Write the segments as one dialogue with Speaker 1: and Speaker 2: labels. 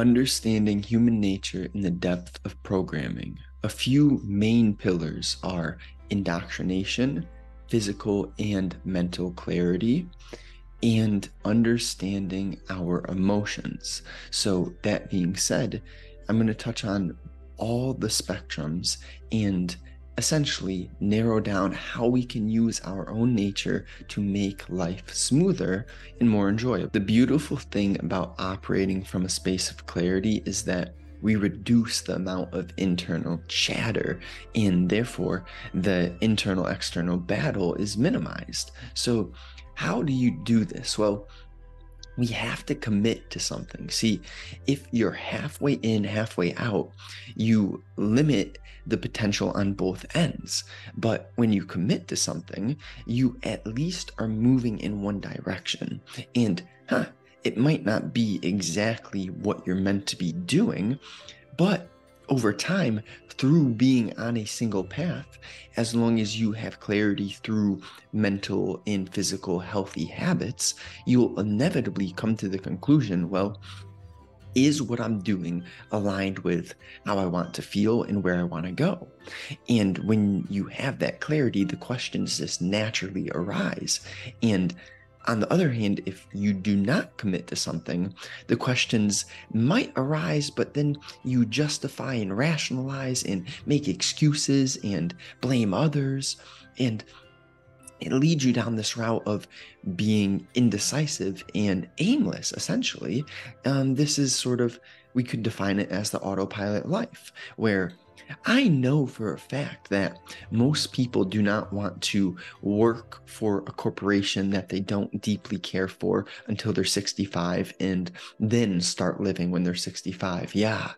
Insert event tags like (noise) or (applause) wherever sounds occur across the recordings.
Speaker 1: understanding human nature in the depth of programming, a few main pillars are indoctrination, physical and mental clarity, and understanding our emotions. So, that being said, I'm going to touch on all the spectrums and essentially narrow down how we can use our own nature to make life smoother and more enjoyable. The beautiful thing about operating from a space of clarity is that we reduce the amount of internal chatter and therefore the internal external battle is minimized. So, how do you do this? Well, we have to commit to something. See, if you're halfway in, halfway out, you limit the potential on both ends. But when you commit to something, you at least are moving in one direction. And, huh, it might not be exactly what you're meant to be doing, but over time, through being on a single path, as long as you have clarity through mental and physical healthy habits, you'll inevitably come to the conclusion well, is what I'm doing aligned with how I want to feel and where I want to go? And when you have that clarity, the questions just naturally arise. And on the other hand, if you do not commit to something, the questions might arise, but then you justify and rationalize and make excuses and blame others. And it leads you down this route of being indecisive and aimless, essentially. Um, this is sort of, we could define it as the autopilot life, where I know for a fact that most people do not want to work for a corporation that they don't deeply care for until they're 65 and then start living when they're 65. Yeah.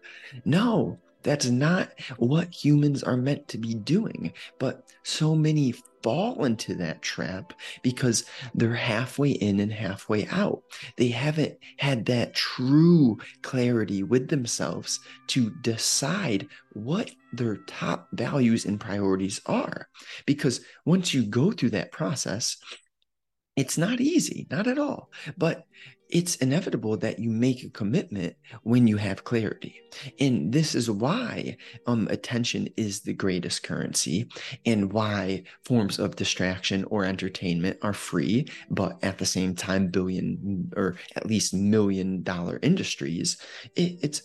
Speaker 1: No, that's not what humans are meant to be doing. But so many fall into that trap because they're halfway in and halfway out. They haven't had that true clarity with themselves to decide what their top values and priorities are. Because once you go through that process, it's not easy, not at all. But it's inevitable that you make a commitment when you have clarity. And this is why um, attention is the greatest currency and why forms of distraction or entertainment are free, but at the same time, billion or at least million dollar industries. It, it's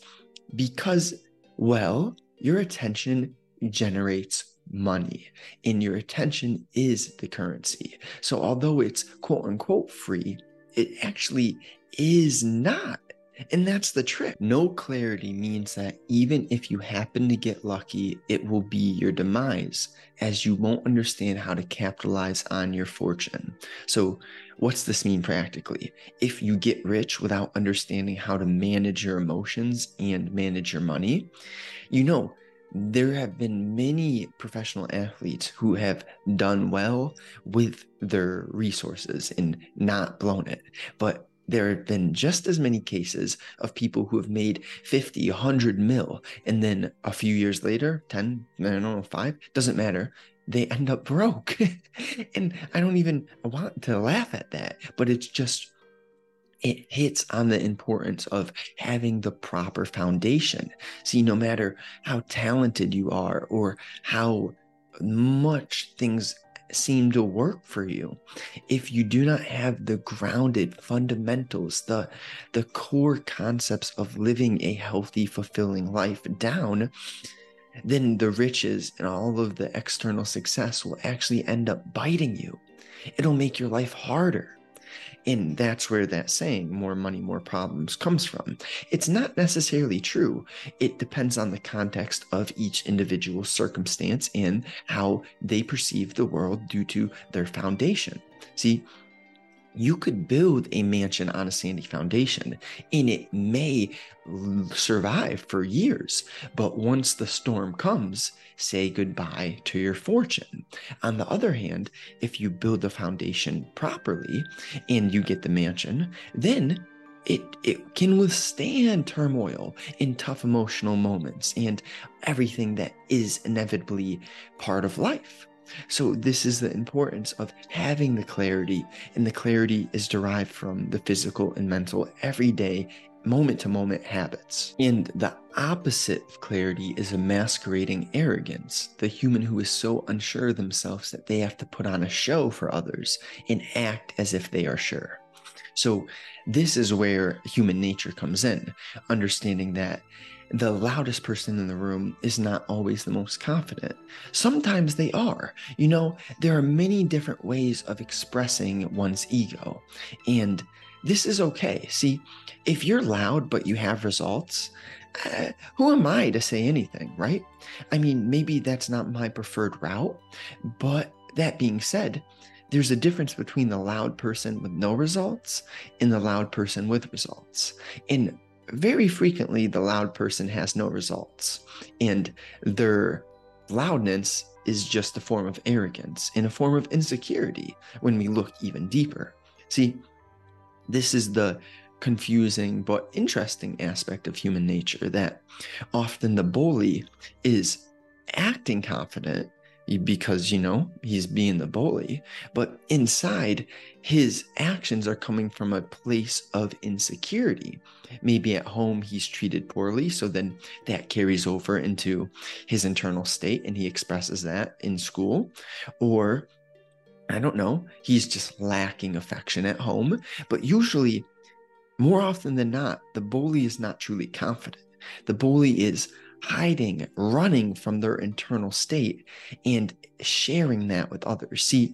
Speaker 1: because, well, your attention generates money and your attention is the currency. So although it's quote unquote free, it actually is not. And that's the trick. No clarity means that even if you happen to get lucky, it will be your demise, as you won't understand how to capitalize on your fortune. So, what's this mean practically? If you get rich without understanding how to manage your emotions and manage your money, you know, there have been many professional athletes who have done well with their resources and not blown it. But there have been just as many cases of people who have made 50, 100 mil, and then a few years later, 10, I don't know, five, doesn't matter, they end up broke. (laughs) and I don't even want to laugh at that, but it's just, it hits on the importance of having the proper foundation. See, no matter how talented you are or how much things seem to work for you if you do not have the grounded fundamentals the the core concepts of living a healthy fulfilling life down then the riches and all of the external success will actually end up biting you it'll make your life harder and that's where that saying, more money, more problems, comes from. It's not necessarily true. It depends on the context of each individual circumstance and how they perceive the world due to their foundation. See, you could build a mansion on a sandy foundation and it may survive for years. But once the storm comes, say goodbye to your fortune. On the other hand, if you build the foundation properly and you get the mansion, then it, it can withstand turmoil in tough emotional moments and everything that is inevitably part of life. So, this is the importance of having the clarity, and the clarity is derived from the physical and mental everyday moment to moment habits. And the opposite of clarity is a masquerading arrogance, the human who is so unsure of themselves that they have to put on a show for others and act as if they are sure. So, this is where human nature comes in, understanding that the loudest person in the room is not always the most confident. Sometimes they are. You know, there are many different ways of expressing one's ego. And this is okay. See, if you're loud but you have results, uh, who am I to say anything, right? I mean, maybe that's not my preferred route, but that being said, there's a difference between the loud person with no results and the loud person with results. And very frequently, the loud person has no results, and their loudness is just a form of arrogance and a form of insecurity when we look even deeper. See, this is the confusing but interesting aspect of human nature that often the bully is acting confident because you know he's being the bully but inside his actions are coming from a place of insecurity maybe at home he's treated poorly so then that carries over into his internal state and he expresses that in school or I don't know, he's just lacking affection at home. But usually, more often than not, the bully is not truly confident. The bully is hiding, running from their internal state and sharing that with others. See,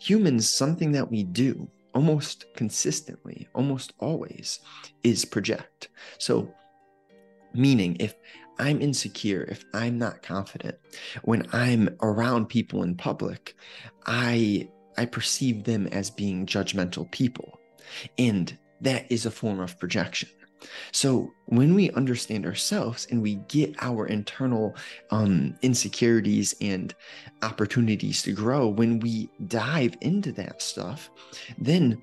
Speaker 1: humans, something that we do almost consistently, almost always, is project. So, meaning if I'm insecure, if I'm not confident, when I'm around people in public, I I perceive them as being judgmental people. And that is a form of projection. So when we understand ourselves and we get our internal um, insecurities and opportunities to grow, when we dive into that stuff, then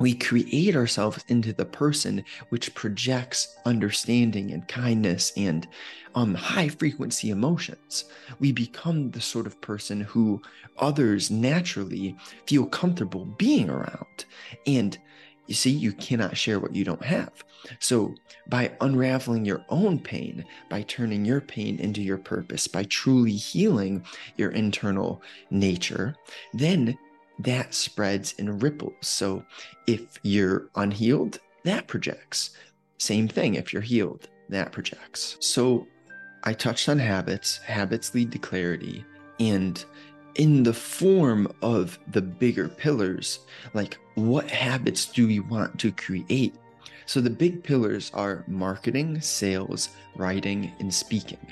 Speaker 1: we create ourselves into the person which projects understanding and kindness and um, high frequency emotions. We become the sort of person who others naturally feel comfortable being around. And you see, you cannot share what you don't have. So, by unraveling your own pain, by turning your pain into your purpose, by truly healing your internal nature, then that spreads and ripples. So if you're unhealed, that projects. Same thing if you're healed, that projects. So I touched on habits. Habits lead to clarity. And in the form of the bigger pillars, like what habits do we want to create? So the big pillars are marketing, sales, writing, and speaking,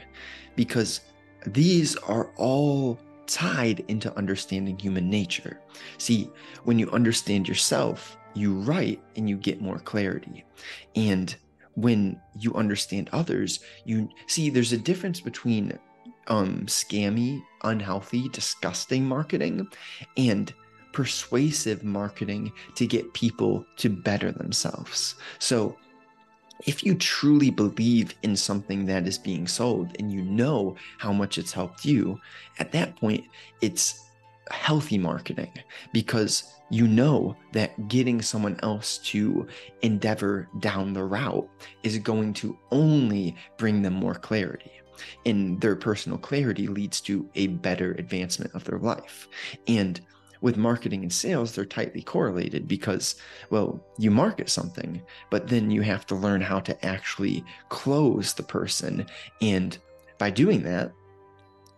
Speaker 1: because these are all tied into understanding human nature. See, when you understand yourself, you write and you get more clarity. And when you understand others, you see there's a difference between um scammy, unhealthy, disgusting marketing and persuasive marketing to get people to better themselves. So if you truly believe in something that is being sold and you know how much it's helped you, at that point, it's healthy marketing because you know that getting someone else to endeavor down the route is going to only bring them more clarity. And their personal clarity leads to a better advancement of their life. And with marketing and sales, they're tightly correlated because, well, you market something, but then you have to learn how to actually close the person. And by doing that,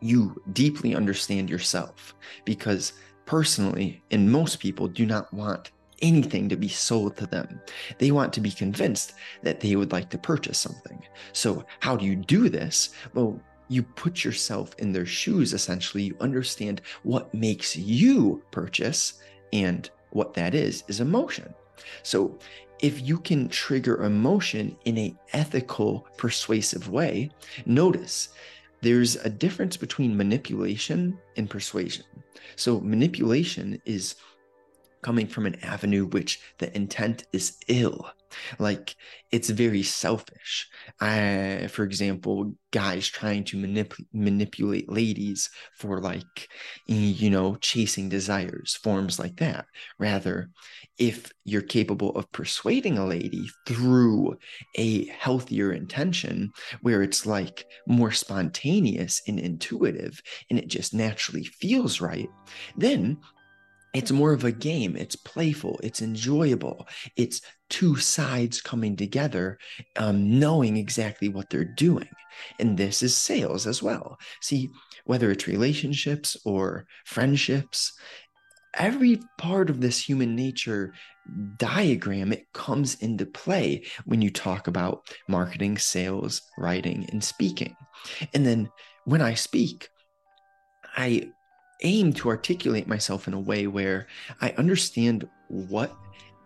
Speaker 1: you deeply understand yourself because personally, and most people do not want anything to be sold to them. They want to be convinced that they would like to purchase something. So, how do you do this? Well, you put yourself in their shoes essentially you understand what makes you purchase and what that is is emotion so if you can trigger emotion in a ethical persuasive way notice there's a difference between manipulation and persuasion so manipulation is coming from an avenue which the intent is ill like it's very selfish I, for example, guys trying to manip- manipulate ladies for like, you know, chasing desires, forms like that. Rather, if you're capable of persuading a lady through a healthier intention, where it's like more spontaneous and intuitive and it just naturally feels right, then it's more of a game. It's playful. It's enjoyable. It's two sides coming together, um, knowing exactly what they're doing. And this is sales as well. See, whether it's relationships or friendships, every part of this human nature diagram it comes into play when you talk about marketing sales writing and speaking and then when i speak i aim to articulate myself in a way where I understand what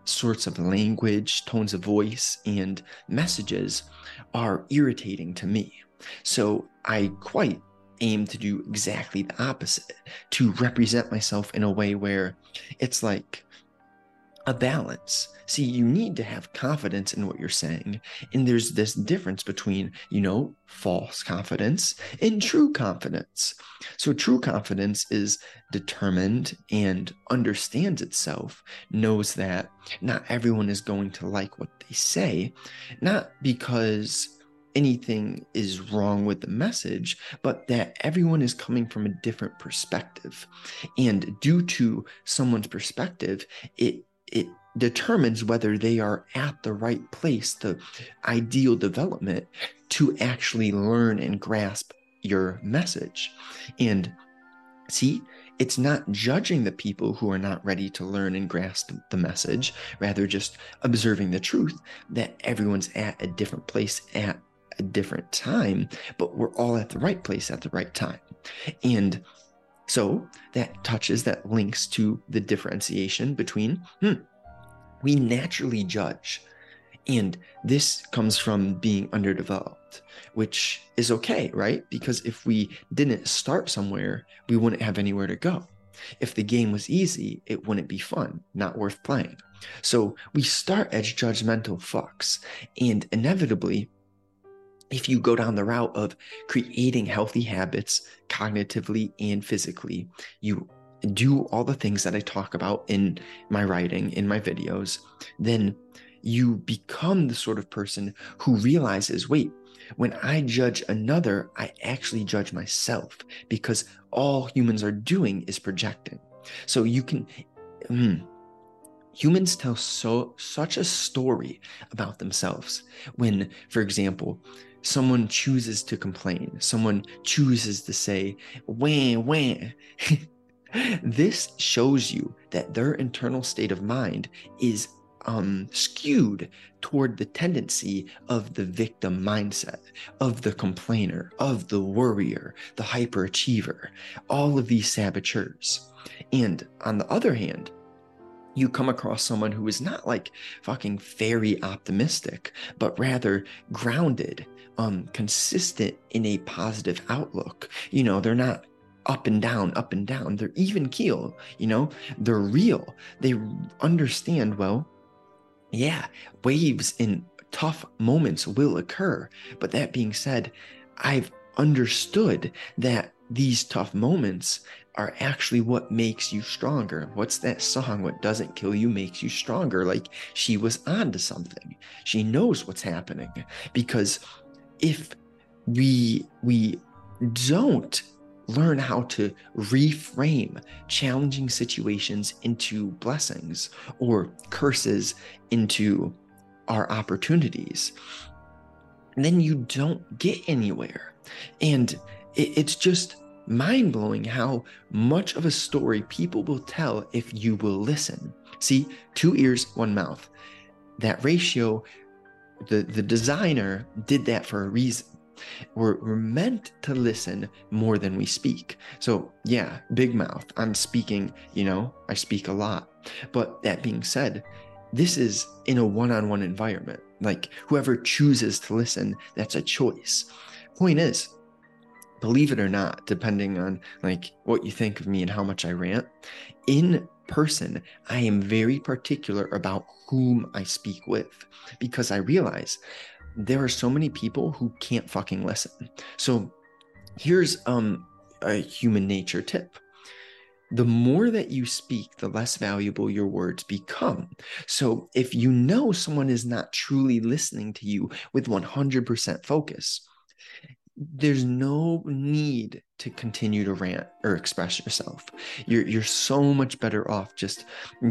Speaker 1: sorts of language, tones of voice, and messages are irritating to me. So I quite aim to do exactly the opposite, to represent myself in a way where it's like a balance. See, you need to have confidence in what you're saying. And there's this difference between, you know, false confidence and true confidence. So, true confidence is determined and understands itself, knows that not everyone is going to like what they say, not because anything is wrong with the message, but that everyone is coming from a different perspective. And due to someone's perspective, it it determines whether they are at the right place, the ideal development to actually learn and grasp your message. And see, it's not judging the people who are not ready to learn and grasp the message, rather, just observing the truth that everyone's at a different place at a different time, but we're all at the right place at the right time. And so that touches, that links to the differentiation between, hmm, we naturally judge. And this comes from being underdeveloped, which is okay, right? Because if we didn't start somewhere, we wouldn't have anywhere to go. If the game was easy, it wouldn't be fun, not worth playing. So we start as judgmental fucks. And inevitably, if you go down the route of creating healthy habits cognitively and physically, you do all the things that I talk about in my writing, in my videos, then you become the sort of person who realizes wait, when I judge another, I actually judge myself because all humans are doing is projecting. So you can. Mm, humans tell so such a story about themselves when for example someone chooses to complain someone chooses to say wah wah (laughs) this shows you that their internal state of mind is um, skewed toward the tendency of the victim mindset, of the complainer, of the worrier, the hyperachiever, all of these saboteurs. And on the other hand, you come across someone who is not like fucking fairy optimistic, but rather grounded, um, consistent in a positive outlook. You know, they're not up and down, up and down. They're even keel, you know, they're real. They understand, well, yeah, waves in tough moments will occur. But that being said, I've understood that these tough moments are actually what makes you stronger. What's that song? What doesn't kill you makes you stronger. Like she was onto something. She knows what's happening because if we we don't learn how to reframe challenging situations into blessings or curses into our opportunities, then you don't get anywhere. And it's just mind blowing how much of a story people will tell if you will listen. See, two ears, one mouth. That ratio, the, the designer did that for a reason we're, we're meant to listen more than we speak. So, yeah, big mouth. I'm speaking, you know, I speak a lot. But that being said, this is in a one on one environment. Like, whoever chooses to listen, that's a choice. Point is, believe it or not, depending on like what you think of me and how much I rant, in person, I am very particular about whom I speak with because I realize there are so many people who can't fucking listen. So here's um a human nature tip the more that you speak, the less valuable your words become. So, if you know someone is not truly listening to you with 100% focus, there's no need to continue to rant or express yourself. You're you're so much better off just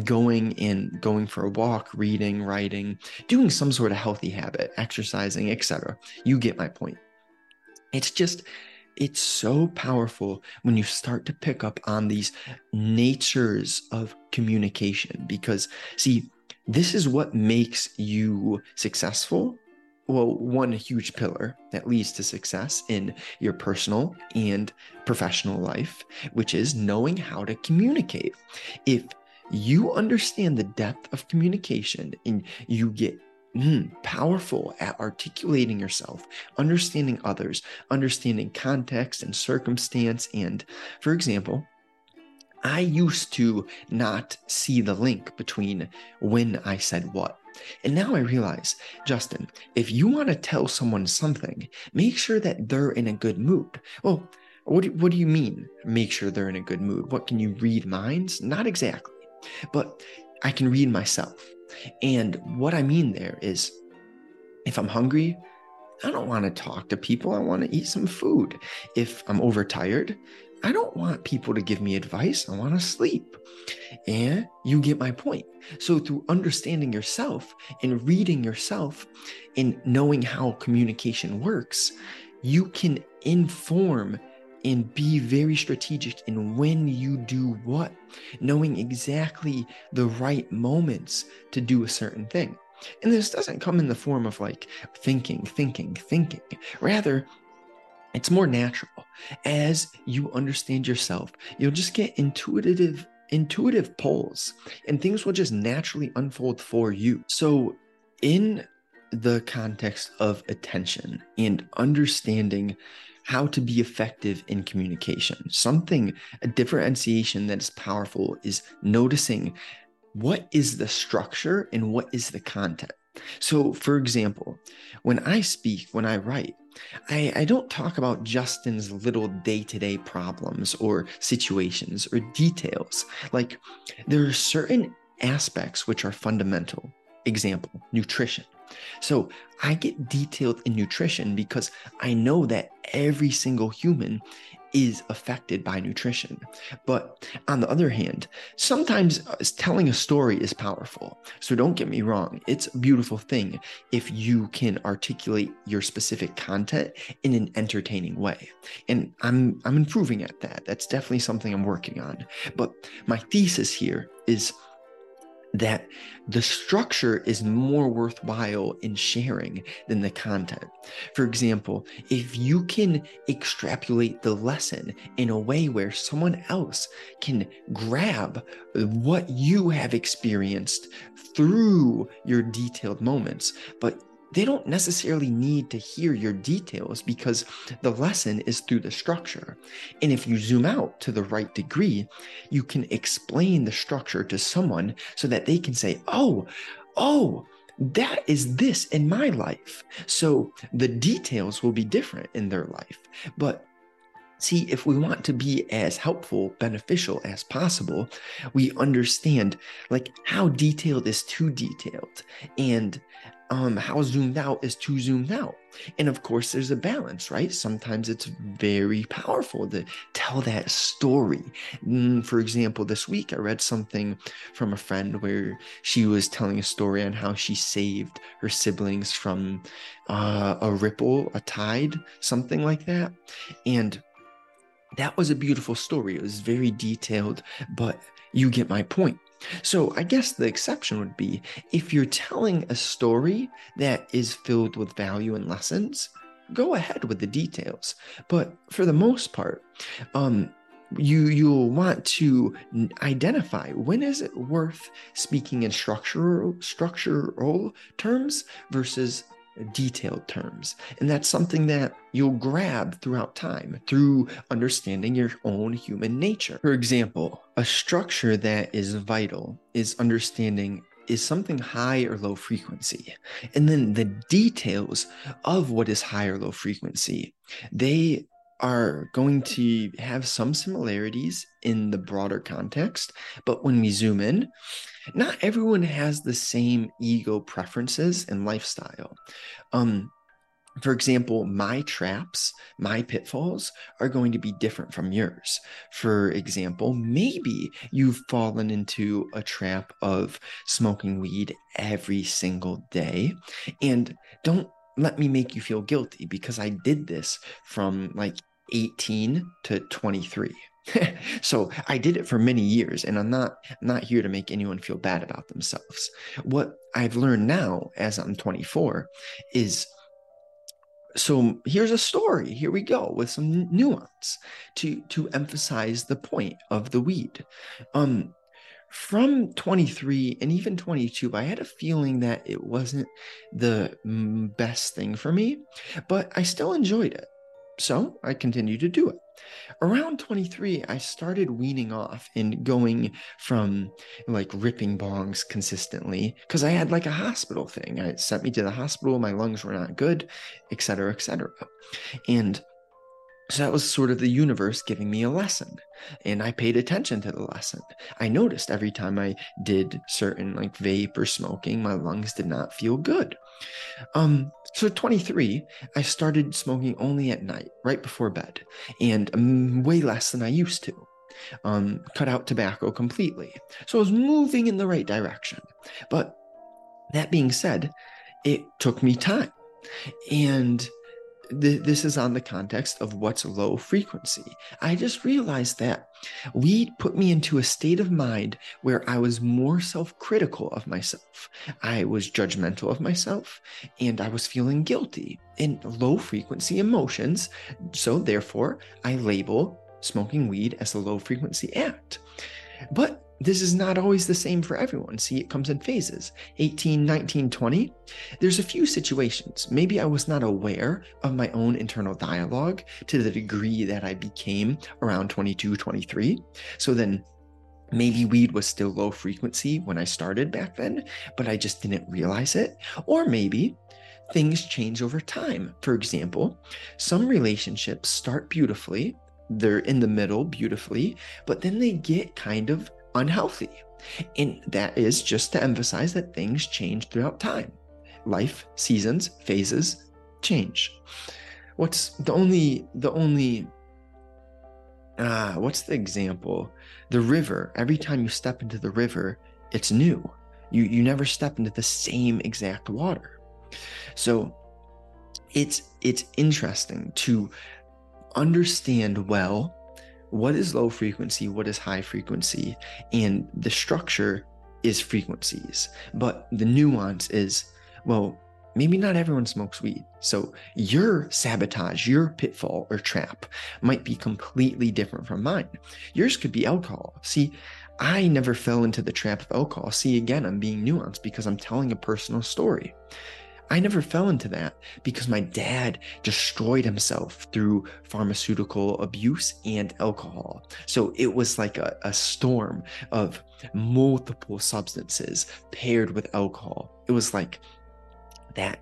Speaker 1: going in, going for a walk, reading, writing, doing some sort of healthy habit, exercising, etc. You get my point. It's just it's so powerful when you start to pick up on these natures of communication because see this is what makes you successful well one huge pillar that leads to success in your personal and professional life which is knowing how to communicate if you understand the depth of communication and you get mm, powerful at articulating yourself, understanding others, understanding context and circumstance. And for example, I used to not see the link between when I said what. And now I realize, Justin, if you want to tell someone something, make sure that they're in a good mood. Well, what do, what do you mean, make sure they're in a good mood? What can you read minds? Not exactly. But I can read myself. And what I mean there is if I'm hungry, I don't want to talk to people. I want to eat some food. If I'm overtired, I don't want people to give me advice. I want to sleep. And you get my point. So, through understanding yourself and reading yourself and knowing how communication works, you can inform and be very strategic in when you do what, knowing exactly the right moments to do a certain thing. And this doesn't come in the form of like thinking, thinking, thinking. Rather, it's more natural. As you understand yourself, you'll just get intuitive intuitive pulls and things will just naturally unfold for you. So in the context of attention and understanding how to be effective in communication. Something, a differentiation that is powerful is noticing what is the structure and what is the content. So, for example, when I speak, when I write, I, I don't talk about Justin's little day to day problems or situations or details. Like, there are certain aspects which are fundamental. Example, nutrition. So I get detailed in nutrition because I know that every single human is affected by nutrition. But on the other hand, sometimes uh, telling a story is powerful. So don't get me wrong, it's a beautiful thing if you can articulate your specific content in an entertaining way. And I'm I'm improving at that. That's definitely something I'm working on. But my thesis here is that the structure is more worthwhile in sharing than the content. For example, if you can extrapolate the lesson in a way where someone else can grab what you have experienced through your detailed moments, but they don't necessarily need to hear your details because the lesson is through the structure. And if you zoom out to the right degree, you can explain the structure to someone so that they can say, oh, oh, that is this in my life. So the details will be different in their life. But See, if we want to be as helpful, beneficial as possible, we understand like how detailed is too detailed and um, how zoomed out is too zoomed out. And of course, there's a balance, right? Sometimes it's very powerful to tell that story. Mm, for example, this week I read something from a friend where she was telling a story on how she saved her siblings from uh, a ripple, a tide, something like that. And that was a beautiful story. It was very detailed, but you get my point. So I guess the exception would be if you're telling a story that is filled with value and lessons, go ahead with the details. But for the most part, um, you you'll want to identify when is it worth speaking in structural structural terms versus detailed terms. And that's something that you'll grab throughout time through understanding your own human nature. For example, a structure that is vital is understanding is something high or low frequency. And then the details of what is high or low frequency, they are going to have some similarities in the broader context. But when we zoom in, not everyone has the same ego preferences and lifestyle. Um, for example, my traps, my pitfalls are going to be different from yours. For example, maybe you've fallen into a trap of smoking weed every single day. And don't let me make you feel guilty because I did this from like 18 to 23. (laughs) so I did it for many years and I'm not I'm not here to make anyone feel bad about themselves. What I've learned now as I'm 24 is so here's a story. Here we go with some nuance to to emphasize the point of the weed. Um from 23 and even 22 i had a feeling that it wasn't the best thing for me but i still enjoyed it so I continued to do it. Around 23, I started weaning off and going from like ripping bongs consistently because I had like a hospital thing. It sent me to the hospital, my lungs were not good, etc., etc. And so that was sort of the universe giving me a lesson. And I paid attention to the lesson. I noticed every time I did certain like vape or smoking, my lungs did not feel good. Um, so 23, I started smoking only at night, right before bed, and um, way less than I used to. Um, cut out tobacco completely. So I was moving in the right direction. But that being said, it took me time. And th- this is on the context of what's low frequency. I just realized that weed put me into a state of mind where I was more self critical of myself. I was judgmental of myself and I was feeling guilty in low frequency emotions. So, therefore, I label smoking weed as a low frequency act. But this is not always the same for everyone. See, it comes in phases 18, 19, 20. There's a few situations. Maybe I was not aware of my own internal dialogue to the degree that I became around 22, 23. So then maybe weed was still low frequency when I started back then, but I just didn't realize it. Or maybe things change over time. For example, some relationships start beautifully, they're in the middle beautifully, but then they get kind of unhealthy. And that is just to emphasize that things change throughout time. Life, seasons, phases change. What's the only, the only, ah, what's the example? The river, every time you step into the river, it's new. You, you never step into the same exact water. So it's, it's interesting to understand well what is low frequency, what is high frequency, and the structure is frequencies. But the nuance is, well, maybe not everyone smokes weed. So your sabotage, your pitfall or trap might be completely different from mine. Yours could be alcohol. See, I never fell into the trap of alcohol. See, again, I'm being nuanced because I'm telling a personal story. I never fell into that because my dad destroyed himself through pharmaceutical abuse and alcohol. So it was like a, a storm of multiple substances paired with alcohol. It was like that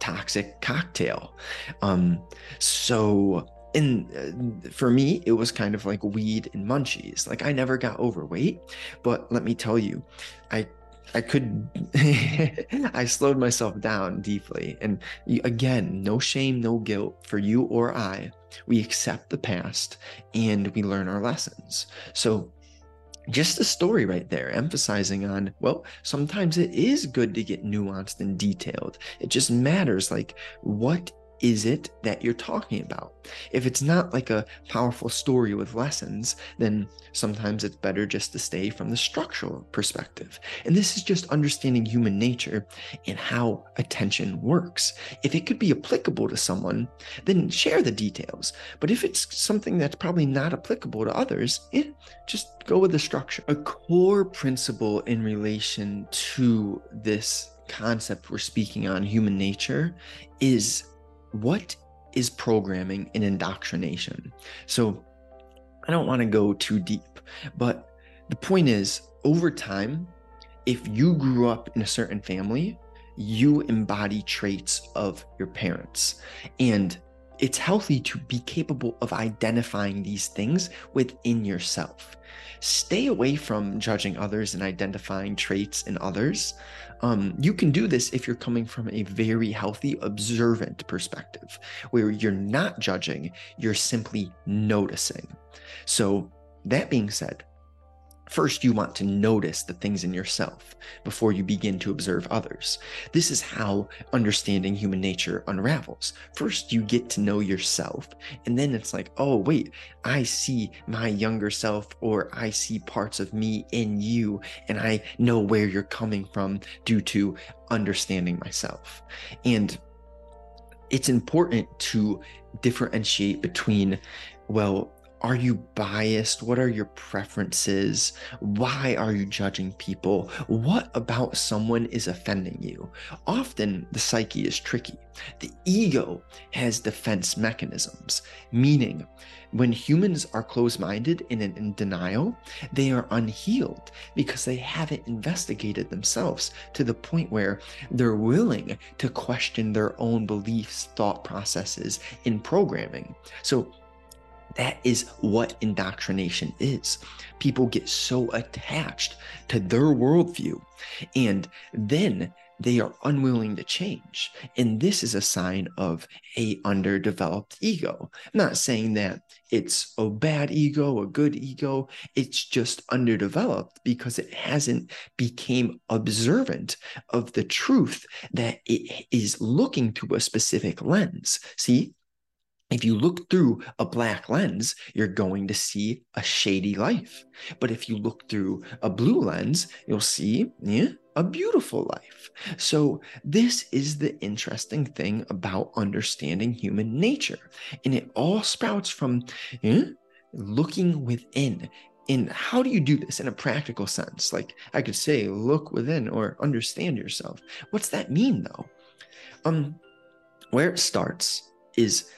Speaker 1: toxic cocktail. Um, so and uh, for me it was kind of like weed and munchies like i never got overweight but let me tell you i I could, (laughs) I slowed myself down deeply. And again, no shame, no guilt for you or I. We accept the past and we learn our lessons. So, just a story right there, emphasizing on, well, sometimes it is good to get nuanced and detailed. It just matters, like, what is it that you're talking about? If it's not like a powerful story with lessons, then sometimes it's better just to stay from the structural perspective. And this is just understanding human nature and how attention works. If it could be applicable to someone, then share the details. But if it's something that's probably not applicable to others, eh, just go with the structure. A core principle in relation to this concept we're speaking on, human nature, is what is programming and indoctrination? So I don't want to go too deep, but the point is, over time, if you grew up in a certain family, you embody traits of your parents. And it's healthy to be capable of identifying these things within yourself. Stay away from judging others and identifying traits in others. Um, you can do this if you're coming from a very healthy, observant perspective, where you're not judging, you're simply noticing. So, that being said, First, you want to notice the things in yourself before you begin to observe others. This is how understanding human nature unravels. First, you get to know yourself, and then it's like, oh, wait, I see my younger self, or I see parts of me in you, and I know where you're coming from due to understanding myself. And it's important to differentiate between, well, are you biased? What are your preferences? Why are you judging people? What about someone is offending you? Often the psyche is tricky. The ego has defense mechanisms, meaning when humans are closed minded and in denial, they are unhealed because they haven't investigated themselves to the point where they're willing to question their own beliefs, thought processes, and programming. So, that is what indoctrination is. People get so attached to their worldview, and then they are unwilling to change. And this is a sign of a underdeveloped ego. I'm not saying that it's a bad ego, a good ego. It's just underdeveloped because it hasn't became observant of the truth that it is looking through a specific lens. See, if you look through a black lens, you're going to see a shady life. But if you look through a blue lens, you'll see yeah, a beautiful life. So, this is the interesting thing about understanding human nature. And it all sprouts from yeah, looking within. And how do you do this in a practical sense? Like I could say, look within or understand yourself. What's that mean, though? Um, where it starts is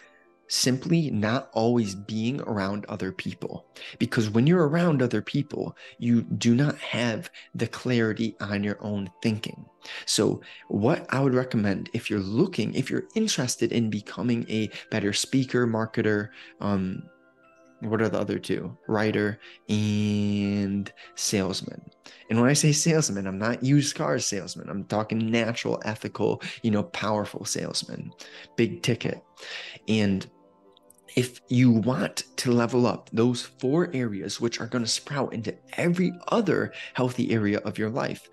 Speaker 1: simply not always being around other people. Because when you're around other people, you do not have the clarity on your own thinking. So, what I would recommend if you're looking, if you're interested in becoming a better speaker, marketer, um, what are the other two? Writer and salesman. And when I say salesman, I'm not used car salesman. I'm talking natural, ethical, you know, powerful salesman, big ticket. And if you want to level up those four areas, which are going to sprout into every other healthy area of your life,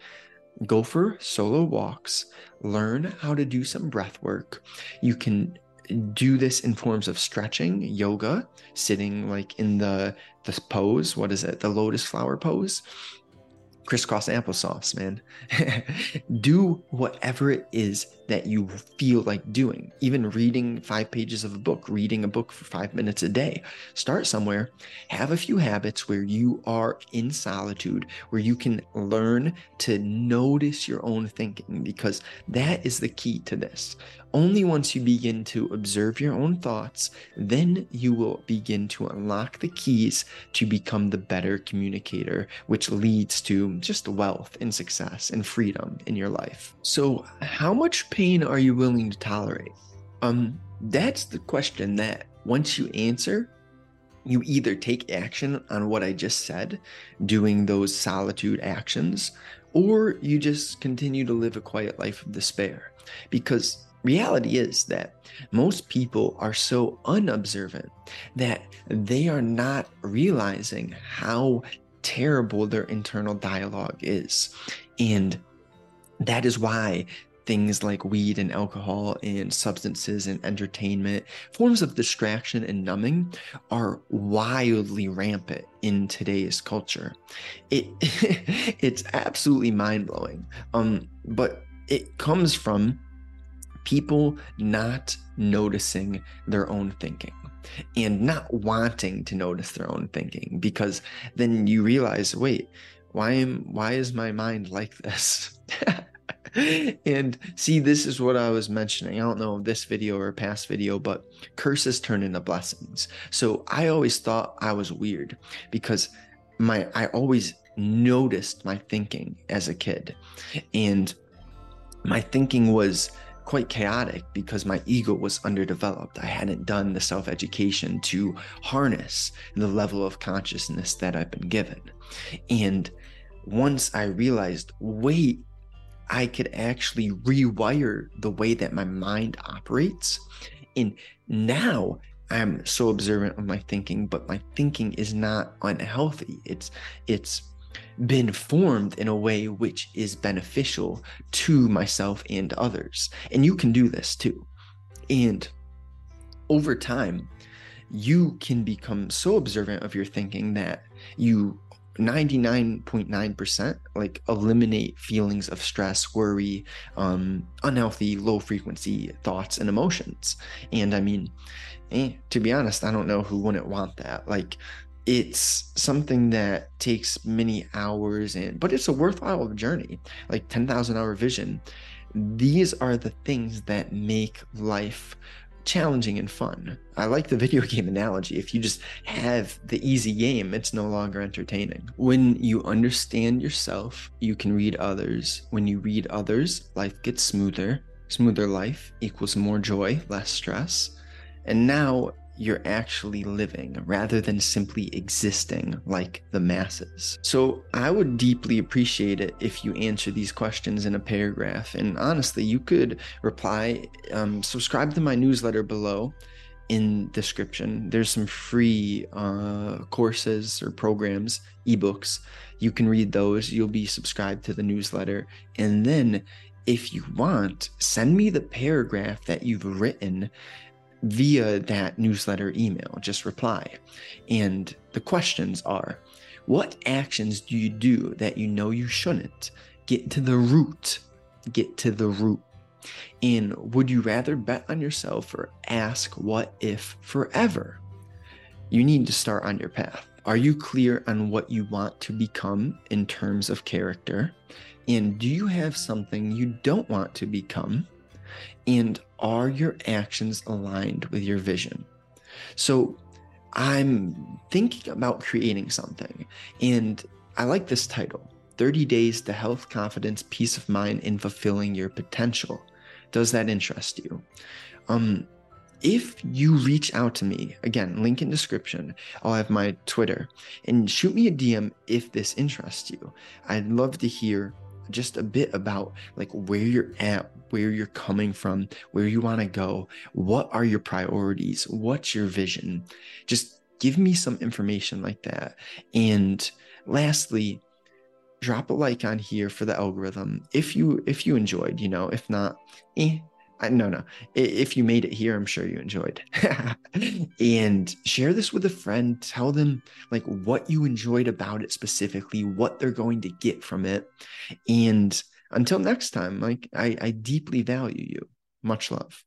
Speaker 1: go for solo walks, learn how to do some breath work. You can do this in forms of stretching, yoga, sitting like in the the pose, what is it? The lotus flower pose crisscross applesauce, man. (laughs) do whatever it is that you feel like doing. Even reading five pages of a book, reading a book for five minutes a day. Start somewhere. Have a few habits where you are in solitude, where you can learn to notice your own thinking, because that is the key to this. Only once you begin to observe your own thoughts, then you will begin to unlock the keys to become the better communicator, which leads to just wealth and success and freedom in your life. So, how much pain are you willing to tolerate? Um, that's the question that once you answer, you either take action on what I just said, doing those solitude actions, or you just continue to live a quiet life of despair. Because reality is that most people are so unobservant that they are not realizing how terrible their internal dialogue is. And that is why things like weed and alcohol and substances and entertainment, forms of distraction and numbing, are wildly rampant in today's culture. It (laughs) it's absolutely mind blowing. Um, but it comes from people not noticing their own thinking and not wanting to notice their own thinking because then you realize wait why am why is my mind like this? (laughs) And see this is what i was mentioning. I don't know this video or past video but curses turn into blessings. So i always thought i was weird because my i always noticed my thinking as a kid. And my thinking was quite chaotic because my ego was underdeveloped. I hadn't done the self education to harness the level of consciousness that I've been given. And once I realized, wait, I could actually rewire the way that my mind operates. And now I'm so observant of my thinking, but my thinking is not unhealthy. It's it's been formed in a way which is beneficial to myself and others. And you can do this too. And over time, you can become so observant of your thinking that you 99.9% like eliminate feelings of stress worry um unhealthy low frequency thoughts and emotions and i mean eh, to be honest i don't know who wouldn't want that like it's something that takes many hours and but it's a worthwhile journey like 10,000 hour vision. These are the things that make life challenging and fun. I like the video (laughs) game analogy. If you just have the easy game it's no longer entertaining. When you understand yourself you can read others. When you read others life gets smoother. Smoother life equals more joy less stress. And now you're actually living rather than simply existing like the masses. So I would deeply appreciate it if you answer these questions in a paragraph. And honestly, you could reply, um, subscribe to my newsletter below in description. There's some free uh, courses or programs, ebooks. You can read those. You'll be subscribed to the newsletter. And then if you want, send me the paragraph that you've written via that newsletter email. Just reply. And the questions are what actions do you do that you know you shouldn't? Get to the root. Get to the root. And would you rather bet on yourself or ask what if forever? You need to start on your path. Are you clear on what you want to become in terms of character? And do you have something you don't want to become? And are your actions aligned with your vision? So I'm thinking about creating something, and I like this title 30 Days to Health, Confidence, Peace of Mind, in Fulfilling Your Potential. Does that interest you? Um, if you reach out to me, again, link in description, I'll have my Twitter, and shoot me a DM if this interests you. I'd love to hear just a bit about like where you're at, where you're coming from, where you want to go, what are your priorities, what's your vision. Just give me some information like that. And lastly, drop a like on here for the algorithm if you if you enjoyed, you know, if not, eh, No, no. If you made it here, I'm sure you enjoyed. (laughs) and share this with a friend. Tell them like what you enjoyed about it specifically, what they're going to get from it. And until next time, like I, I deeply value you. Much love.